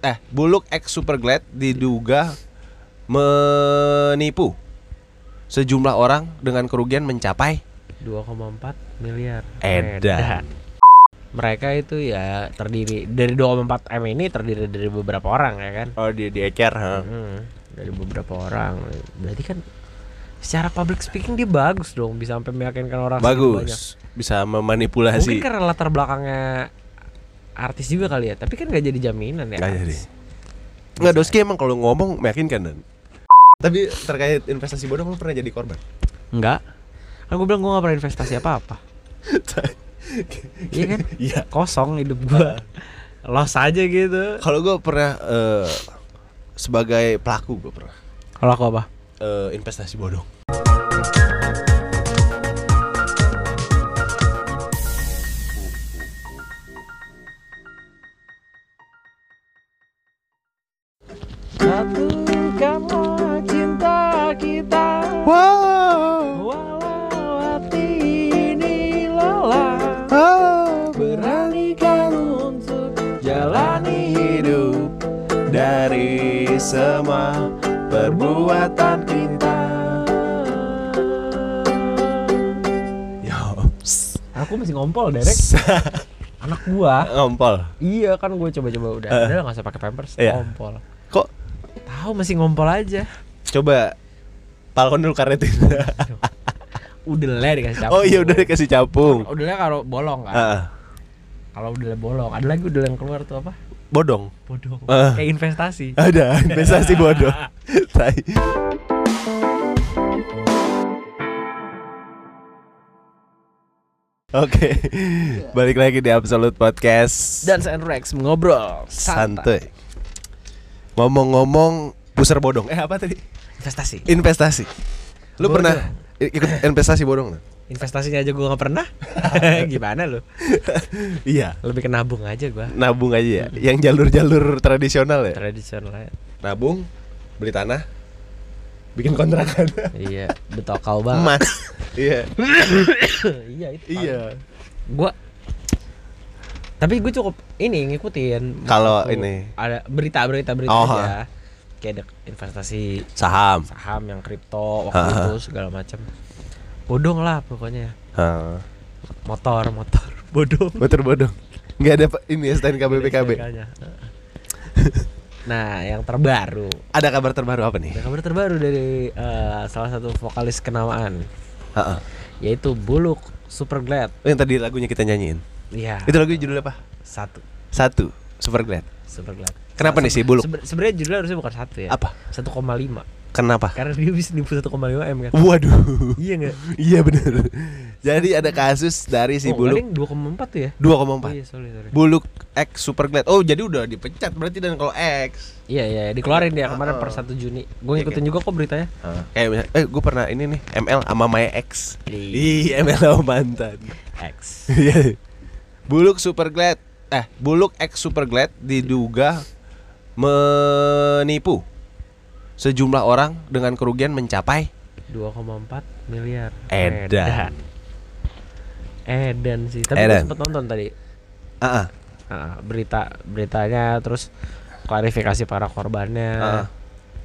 eh Buluk X Superglad diduga menipu sejumlah orang dengan kerugian mencapai 2,4 miliar. Edan. Mereka itu ya terdiri dari 2,4 M ini terdiri dari beberapa orang ya kan. oh dia diecer ha. Hmm, dari beberapa orang. Berarti kan secara public speaking dia bagus dong bisa sampai meyakinkan orang banyak. bagus bisa Mungkin memanipulasi karena latar belakangnya artis juga kali ya, tapi kan gak jadi jaminan ya. Nggak jadi. Nggak Doski emang kalau ngomong meyakinkan dan tapi terkait investasi bodong lu pernah jadi korban Enggak. Kan gue bilang gue gak pernah investasi apa-apa. Iya kan? Iya. Kosong hidup gue. Los aja gitu. Kalau gue pernah eh, sebagai pelaku gue pernah Kalau aku apa? eh, investasi bodong. Satukanlah cinta kita. Wow, Walau hati ini lelah. Beranikan untuk jalani hidup dari semua perbuatan kita. Yo, Aku masih ngompol Derek. Anak gua ngompol. Iya kan gue coba-coba udah. Eh. Udah gak usah pakai pampers. Iya. Ngompol. Kok Tahu masih ngompol aja coba palkon dulu karetin. Udelnya dikasih capung oh iya udah dikasih capung. Udelnya kalau bolong kan Ah, Kalau udelnya bolong Ada lagi udel yang keluar tuh apa? bodong. Bodoh Ah. Kayak investasi Ada investasi bodong. Tai. Oke, balik lagi di Absolute Podcast Dan saya Rex ngobrol santuy. Ngomong-ngomong puser bodong, eh apa tadi? Investasi Investasi. Lu Bodong. pernah ikut investasi bodong? Investasinya aja gue gak pernah Gimana lu? iya, Lebih ke nabung aja gue nabung aja ya. Yang jalur-jalur tradisional ya. Tradisional ya Nabung, beli tanah, bikin kontrakan. Iya Betokal banget Emas. Iya. Iya itu Iya. Gue Tapi gue cukup ini ngikutin Kalau ini. Ada berita-berita berita Oh, aja Kayak ada investasi Saham. saham yang kripto waktu Ha, ha. itu segala macam bodong lah pokoknya Hah. motor motor bodong Motor bodong. Enggak ada ini ya STNK BPKB. Nah yang terbaru Ada kabar terbaru apa nih? ada kabar terbaru dari eh, salah satu vokalis kenamaan Heeh. yaitu Buluk Superglad Oh, yang tadi lagunya kita nyanyiin. Iya Itu lagu judul apa? satu Satu. Super Glad. Superglad Kenapa nih si Buluk? Sebe- sebenarnya judulnya harusnya bukan satu ya Apa? 1,5 Kenapa? karena dia bisa nipu 1,5 m kan Waduh. iya nggak iya bener Jadi ada kasus dari si oh, Buluk yang 2,4 tuh ya 2,4. oh, iya sorry sorry Buluk X Superglad. Oh, jadi udah dipecat berarti dan kalau X. Iya iya dikeluarin dia kemarin Heeh. per 1 Juni. Gue Iya, ngikutin juga kok beritanya. Kayak misalnya, eh gue pernah ini nih ML sama Maya X. Ih, ML sama mantan. X. Iya. Buluk Superglad. Eh, Buluk X Superglad diduga menipu sejumlah orang dengan kerugian mencapai 2,4 miliar. Edan. Edan sih. Tapi Edan. sempet nonton tadi ah, ah, Ah, berita beritanya terus klarifikasi para korbannya. Ah.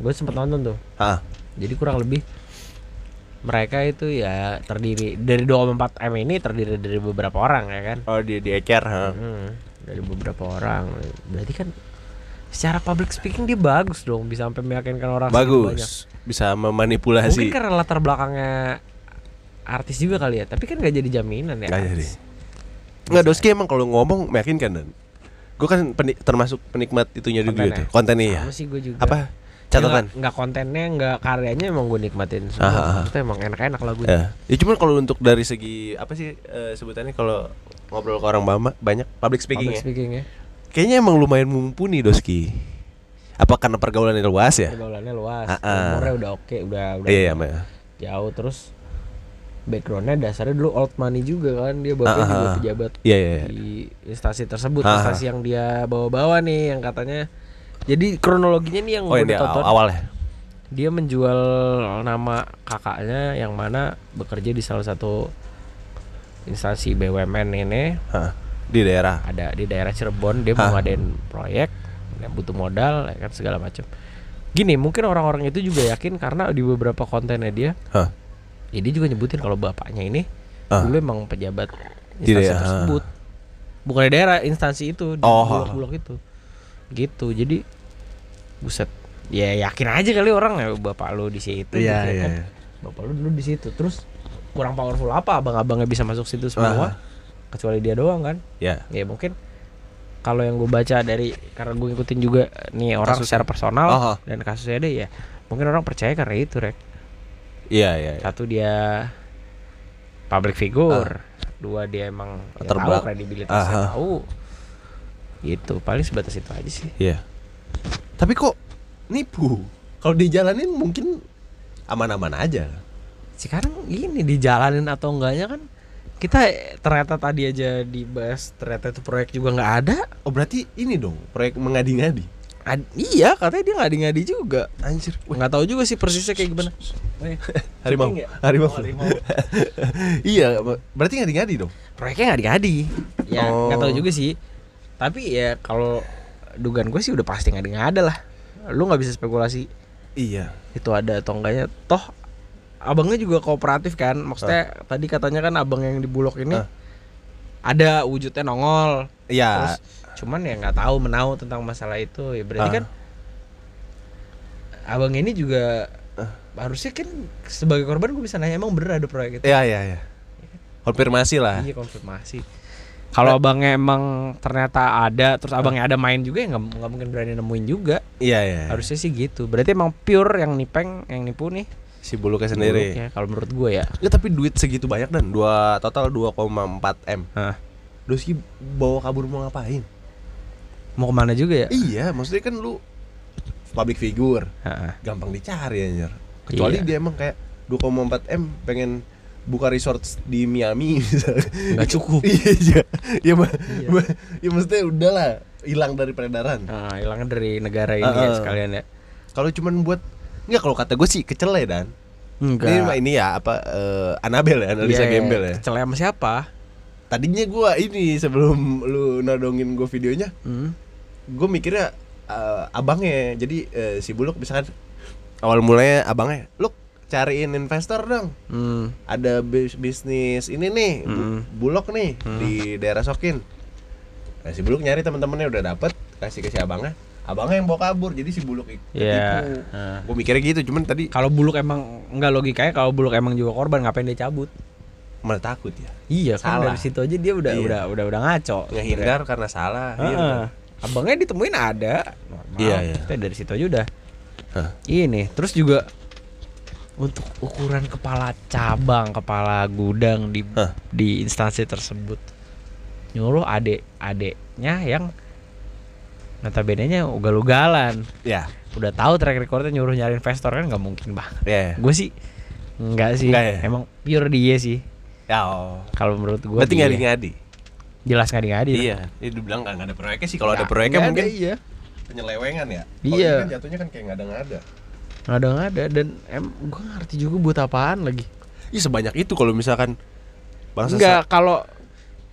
Gue sempet nonton tuh. ah. Jadi kurang lebih mereka itu ya terdiri dari 2,4 M ini terdiri dari beberapa orang ya kan. Oh, dia diecer, ha. Hmm, dari beberapa orang. Berarti kan secara public speaking dia bagus dong bisa sampai meyakinkan orang banyak. Bagus. Bisa memanipulasi. Mungkin karena latar belakangnya artis juga kali ya, tapi kan gak jadi jaminan ya. Artis. jadi. Nggak Doski emang kalau ngomong meyakinkan dan gue kan peni- termasuk penikmat itunya juga tuh kontennya ya sih gue juga. apa catatan Nggak, kontennya, nggak karyanya emang gue nikmatin semua. Itu emang enak-enak lagunya. ya ya cuman kalau untuk dari segi apa sih eh, sebutannya kalau ngobrol ke orang bama banyak public speaking Public ya speaking ya. kayaknya emang lumayan mumpuni Doski apa karena pergaulannya luas ya Pergaulannya luas, ah. umurnya udah oke, udah udah iya iya Mbak. jauh terus backgroundnya dasarnya dulu old money juga kan dia bapaknya juga pejabat iya iya iya. di instansi tersebut instansi yang dia bawa-bawa nih yang katanya jadi kronologinya nih yang oh gue tonton awal ya dia menjual nama kakaknya yang mana bekerja di salah satu instansi BUMN ini Hah, di daerah ada di daerah Cirebon dia Hah. mau ngadain proyek ya butuh modal ya kan segala macam gini mungkin orang-orang itu juga yakin karena di beberapa kontennya dia Hah. ya dia juga nyebutin kalau bapaknya ini Ah. dulu emang pejabat instansi tersebut bukan di daerah instansi itu di Oh. bulog-bulog itu gitu jadi buset ya yakin aja kali orang ya bapak lu di situ Iya, gitu iya, kan. bapak lu dulu di situ terus kurang powerful apa abang-abangnya bisa masuk situ semua Ah. kecuali dia doang kan Ya. ya mungkin kalau yang gue baca dari karena gue ngikutin juga nih orang Kasusnya. secara personal Aha. dan kasusnya ada ya mungkin orang percaya karena itu rek Iya, iya. iya. satu dia public figure dua dia emang ya tahu Terbang. kredibilitasnya Aha. tahu gitu paling sebatas itu aja sih Iya. Tapi kok nipu? Kalau dijalanin mungkin aman-aman aja. sekarang ini dijalanin atau enggaknya kan kita ternyata tadi aja dibahas ternyata itu proyek juga nggak ada Oh berarti ini dong proyek mengadi-ngadi. Ad- iya katanya dia ngadi-ngadi juga Anjir. Nggak tahu juga sih persisnya kayak gimana harimau. Ya? Harimau. Oh, iya, berarti ngadi-ngadi dong. proyeknya ngadi-ngadi ya Oh. nggak tahu juga sih tapi ya kalau dugaan gue sih udah pasti nggak ada lah lu nggak bisa spekulasi Iya. itu ada atau enggaknya toh abangnya juga kooperatif kan maksudnya tadi katanya kan abang yang di bulog ini Ah. ada wujudnya nongol Iya. terus cuman ya nggak tahu menau tentang masalah itu ya berarti Ah. kan abang ini juga Ah. harusnya kan sebagai korban gue bisa nanya emang bener ada proyek itu Iya, iya, iya. Konfirmasi lah. iya konfirmasi kalau abangnya emang ternyata ada terus abangnya ada main juga ya nggak mungkin berani nemuin juga Iya, iya. harusnya sih gitu berarti emang pure yang nipeng yang nipu nih si buluknya sendiri. Bulog ya, kalau menurut gue ya Nggak, tapi duit segitu banyak dan dua total 2,4 m. Hah. Doski bawa kabur mau ngapain? mau ke mana juga ya Iya, maksudnya kan lu public figure, Heeh. gampang dicari anjir. Kecuali Iya. dia emang kayak 2,4 m pengen buka resort di Miami misalnya. nggak cukup iya, iya. Ya, ma- Iya. ma- ya maksudnya udahlah hilang dari peredaran. Nah, hilangnya dari negara ini Ah, ya ah. sekalian ya Kalau cuman buat Enggak kalau kata gue sih kecele dan enggak Ini mah ini ya apa eh, Anabel ya analisa Iya, gembel ya. Kecele sama siapa Tadinya gue ini sebelum lu nodongin gue videonya, hmm. gue mikirnya eh, abangnya. Jadi eh, si Buluk misalkan awal mulanya abangnya, lu cariin investor dong. Hmm. Ada bis- bisnis ini nih, Bu- Hmm. Bulog nih Hmm. di daerah Sokin. Nah, si Buluk nyari teman-temannya udah dapet, kasih ke si abangnya. Abangnya yang bawa kabur, jadi si Buluk ikut Iya. ketipu. Nah. Gue mikirnya gitu, cuman tadi Kalau buluk emang enggak logikanya kalau buluk emang juga korban ngapain dia cabut? malah takut ya. Iya kan Salah. dari situ aja dia udah Iya. udah udah udah ngaco. Ngehindar karena salah. Heeh. Iya, betul. Abangnya ditemuin ada. Normal. Iya, iya. Kita dari situ aja udah. Hah. Ini terus juga untuk ukuran kepala cabang, kepala gudang di Hah. di instansi tersebut nyuruh adik-adiknya yang notabene-nya ugal-ugalan. Ya, Udah tahu track recordnya nyuruh nyari investor kan nggak mungkin banget. ya. Gue sih enggak sih. Nggak ya? Emang pure dia sih. Ya, oh. Kalau menurut gue Berarti ngadi-ngadi. Jelas nggak ngadi. Iya, dia dibilang nggak nggak ada proyeknya sih. Kalau ada Nggak- proyeknya nggak mungkin ada, iya. penyelewengan ya. Iya. ini kan jatuhnya kan kayak nggak ada nggak ada. Nggak ada nggak ada dan em gue ngerti juga buat apaan lagi. Ih sebanyak itu kalau misalkan bangsa Enggak kalau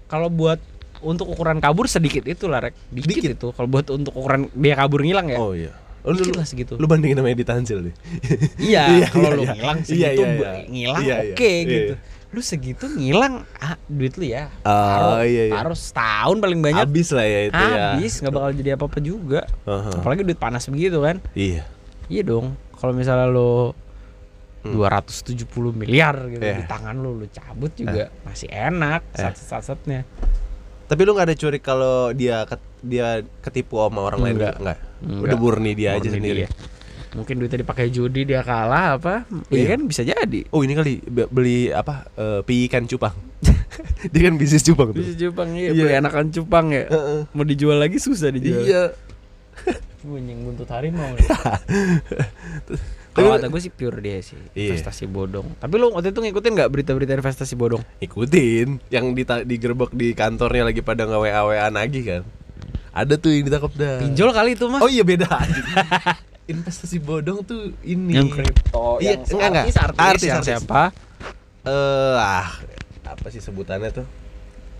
kalau buat untuk ukuran kabur sedikit itu lah rek dikit, Dikit. itu kalau buat untuk ukuran dia kabur ngilang ya Oh iya. Lu, dikit lu, lah segitu lu bandingin sama Edi Tanzil deh. iya Iya, kalau iya, lu iya. ngilang Iya, segitu iya, iya. ngilang Iya, oke iya. gitu Iya. lu segitu ngilang ah, duit lu ya Oh, taruh iya, iya. taruh setahun paling banyak Habis lah ya itu ya. habis nggak bakal jadi apa apa juga Aha. apalagi duit panas begitu kan Iya. iya dong kalau misalnya lo Hmm. 270 miliar gitu Iya. di tangan lu lu cabut juga masih enak Eh. sat-satnya Tapi lu nggak ada curi kalau dia ket- dia ketipu sama orang lain Enggak. enggak? Enggak. Udah murni dia aja Murni sendiri. dia. Mungkin duitnya dipakai judi dia kalah apa? Iya Iya. kan bisa jadi. Oh ini kali be- beli apa eh, pi ikan cupang. dia kan bisnis cupang tuh. Bisa cupang iya, Iya. beli anakan cupang ya. Heeh. Mau dijual lagi susah dijual. Iya. Bunyi buntut harimau. Kalau kata gue sih pure dia sih Iya. investasi bodong. Tapi lu waktu itu ngikutin nggak berita-berita investasi bodong? Ikutin yang di digerebek di kantornya lagi pada nge WA WA nagih kan. Ada tuh yang ditangkap dah. Pinjol kali itu mah. Oh iya beda. Investasi bodong tuh ini. yang kripto, Iya, yang enggak, enggak. artis, artis, Artis, siapa? Eh ah apa sih sebutannya tuh?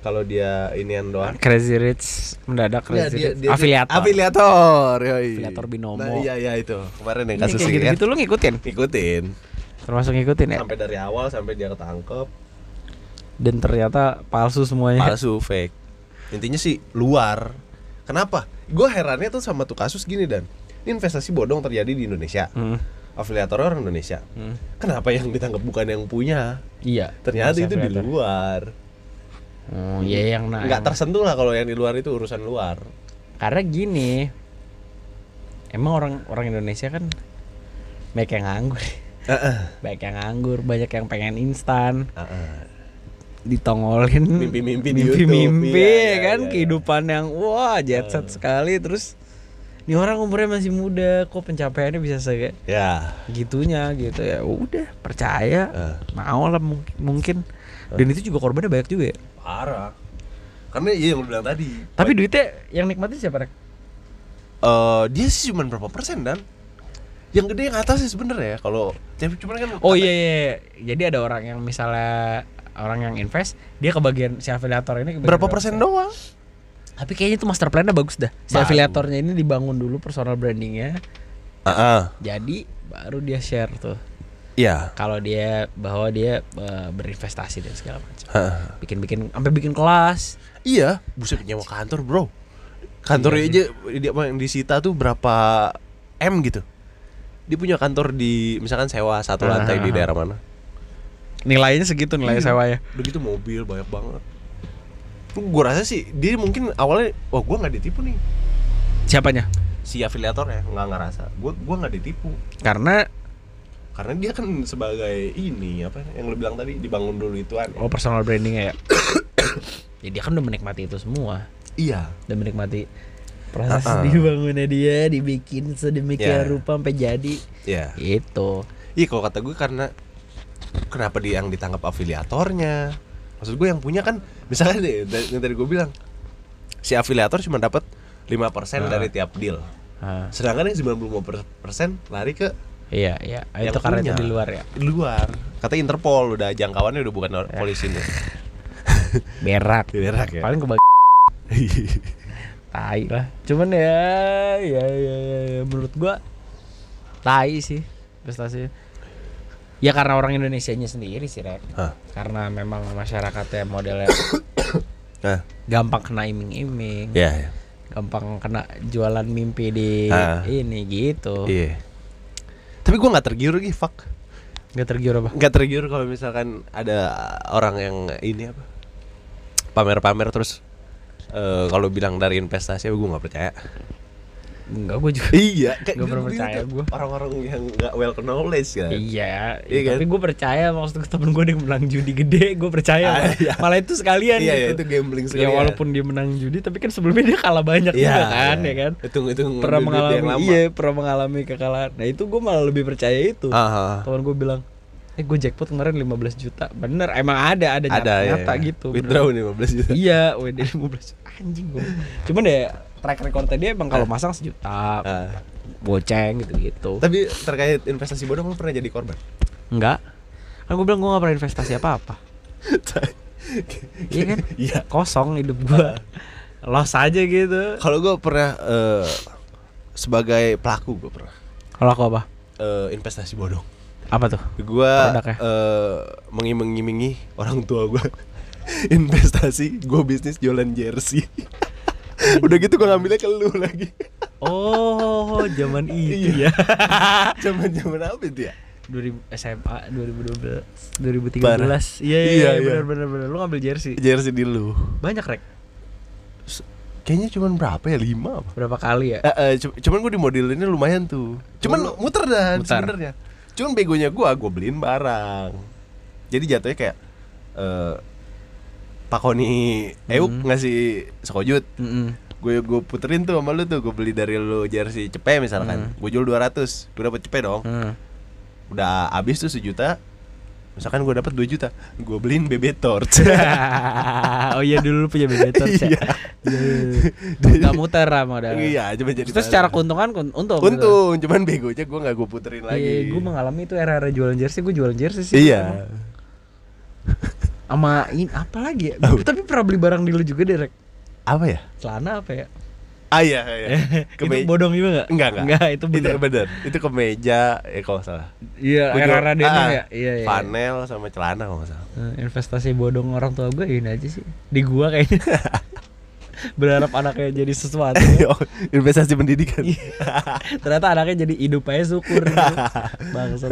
Kalau dia inian doang. Crazy Rich mendadak Iya, Crazy dia- Rich. dia- afiliator. Afiliator, yoi. Afiliator binomo. Nah, iya iya itu. Kemarin yang Ini kasus ini kan. gitu-gitu lu ngikutin. Ikutin. Termasuk ngikutin ya. Sampai dari awal sampai dia ketangkep. Dan ternyata palsu semuanya. Palsu, fake. Intinya sih luar. Kenapa? Gue herannya tuh sama tuh kasus gini dan ini investasi bodong terjadi di Indonesia. Hmm. Afiliator orang Indonesia. Hmm. Kenapa yang ditangkap bukan yang punya? Iya. Ternyata itu di luar. Oh, iya yang nah. Nggak tersentuh lah kalau yang di luar itu urusan luar. Karena gini. Emang orang orang Indonesia kan banyak yang nganggur. Heeh. Banyak yang nganggur, banyak yang pengen instan, ditongolin Mimpi-mimpi mimpi-mimpi Iya, ya iya, kan iya, iya. kehidupan yang wah jet set sekali terus ini orang umurnya masih muda kok pencapaiannya bisa se Ya. gitunya gitu ya udah percaya Eh. mau lah mungkin mungkin dan itu juga korbannya banyak juga ya Parah. Karena iya yang lu bilang tadi. tapi duitnya yang nikmatin siapa rek eh dia sih cuma berapa persen dan yang gede yang atas sih sebenarnya kalau tapi cuman kan oh iya, iya iya. jadi ada orang yang misalnya orang yang invest dia kebagian si afiliator ini berapa persen doang tapi kayaknya itu master plan-nya bagus dah si Bagus. afiliatornya ini dibangun dulu personal brandingnya ah jadi baru dia share tuh iya. Kalau dia bahwa dia eh, berinvestasi dan segala macam. Heeh. bikin-bikin sampai bikin kelas. Iya. Buset nyewa kantor bro. Kantornya aja dia yang disita tuh berapa m gitu. Dia punya kantor di misalkan sewa satu lantai di Ah. daerah mana. Nilainya segitu nilai Iya. sewanya. Udah gitu mobil banyak banget. Gue rasa sih dia mungkin awalnya wah gue nggak ditipu nih. Siapanya? Si afiliatornya nggak ngerasa. Gue gua nggak ditipu. Karena karena dia kan sebagai ini apa yang lu bilang tadi dibangun dulu ituan oh personal brandingnya ya? Ya dia kan udah menikmati itu semua. Iya. Udah menikmati proses Ah, ah. dibangunnya dia dibikin sedemikian Ya. rupa sampai jadi. Iya. Itu iya kalau kata gue karena kenapa dia yang ditangkap afiliatornya? Maksud gue yang punya kan misalnya deh yang tadi gue bilang si afiliator cuma dapat 5% Ah. dari tiap deal. Ah, sedangkan yang 95% lari ke iya iya. Yang itu karena punya. itu di luar ya? Di luar. Kata Interpol udah jangkauannya udah bukan or- polisi nih. Berak. Berak ya? Paling kebagi tai lah. Cuman ya ya ya, ya, ya, menurut gua tai sih investasi ya karena orang Indonesia nya sendiri sih rek. Hah. karena memang masyarakatnya modelnya nah gampang kena iming-iming. Ya, ya. gampang kena jualan mimpi di Ah. ini gitu. Iya tapi gue nggak tergiur lagi fuck. Nggak tergiur apa? Nggak tergiur kalau misalkan ada orang yang ini apa pamer-pamer terus eh, kalau bilang dari investasi gue nggak percaya enggak gua juga iya kayak Nggak pernah percaya gua. orang-orang yang nggak well knowledge kan Iya, Iya kan? tapi gue percaya maksud temen gue dia menang judi gede, gue percaya. Ah, malah. iya. Malah itu sekalian iya iya, gitu. itu gambling Ya sekali walaupun dia menang judi, tapi kan sebelumnya dia kalah banyak iya, juga kan, ya kan. itu itu Pernah duit yang mengalami, lama. iya pernah mengalami kekalahan. Nah itu gue malah lebih percaya itu. Ah, ah. Teman gue bilang, eh gue jackpot kemarin 15 juta. Bener, emang ada, ada, ada nyata, ya, nyata ya. gitu. withdraw bener. nih 15 juta Iya, WD 15 anjing gue. Cuman ya track recordnya dia emang kalau masang sejuta, Ah. goceng gitu-gitu. tapi terkait investasi bodong lu pernah jadi korban Enggak. Kan gue bilang gue gak pernah investasi apa-apa. Iya kan? iya kosong hidup gua los aja gitu kalau gue pernah eh, sebagai pelaku gue pernah kalau aku apa eh, investasi bodong apa tuh Produknya? eh mengiming-imingi orang tua gua investasi gua bisnis jualan jersey udah gitu gua ngambilnya ke lu lagi. Oh zaman itu Iya. ya. Zaman zaman apa itu ya? 2000 SMA 2012 2013 Parah. iya iya, Iya, iya iya. benar benar benar. Lu ngambil jersey. Jersey di lu. Banyak rek. Kayaknya cuman berapa ya? Lima apa? Berapa kali ya? Eh, eh, cu- cuman gua di modelinnya lumayan tuh. Cuman muter dan sebenarnya. Cuman begonya gua gua beliin barang. Jadi jatuhnya kayak eh Pak Koni Euk Hmm. ngasih sekojut Mm-mm. gue gue puterin tuh sama lu tuh gue beli dari lu jersey cepe misalkan Hmm. gue jual 200 gue dapet cepe dong Hmm. udah habis tuh sejuta misalkan gue dapet 2 juta gue beliin BB torch oh iya dulu lu punya bebek torch ya Iya. Iya. Gak muter lah modal iya cuma jadi Terus secara keuntungan untung gitu. untung cuman begonya gue nggak gue puterin lagi Iya, gue mengalami itu era-era jualan jersey, gue jualan jersey sih. iya Sama ini apa lagi ya? Gua tapi pernah beli barang di lu juga deh, Rek. Apa ya? Celana apa ya? Ah iya, iya. itu bodong juga enggak? Enggak, enggak. Enggak, itu Itu bener. bener. Itu kemeja, eh kalau salah. Iya, era Radenah ah, ya. Iya, iya. Panel sama celana kalau salah. Eh, investasi bodong orang tua gue ini aja sih. Di gua kayaknya. Berharap anaknya jadi sesuatu. Oh, Investasi pendidikan. Ternyata anaknya jadi hidup aja syukur gitu. Bangsa.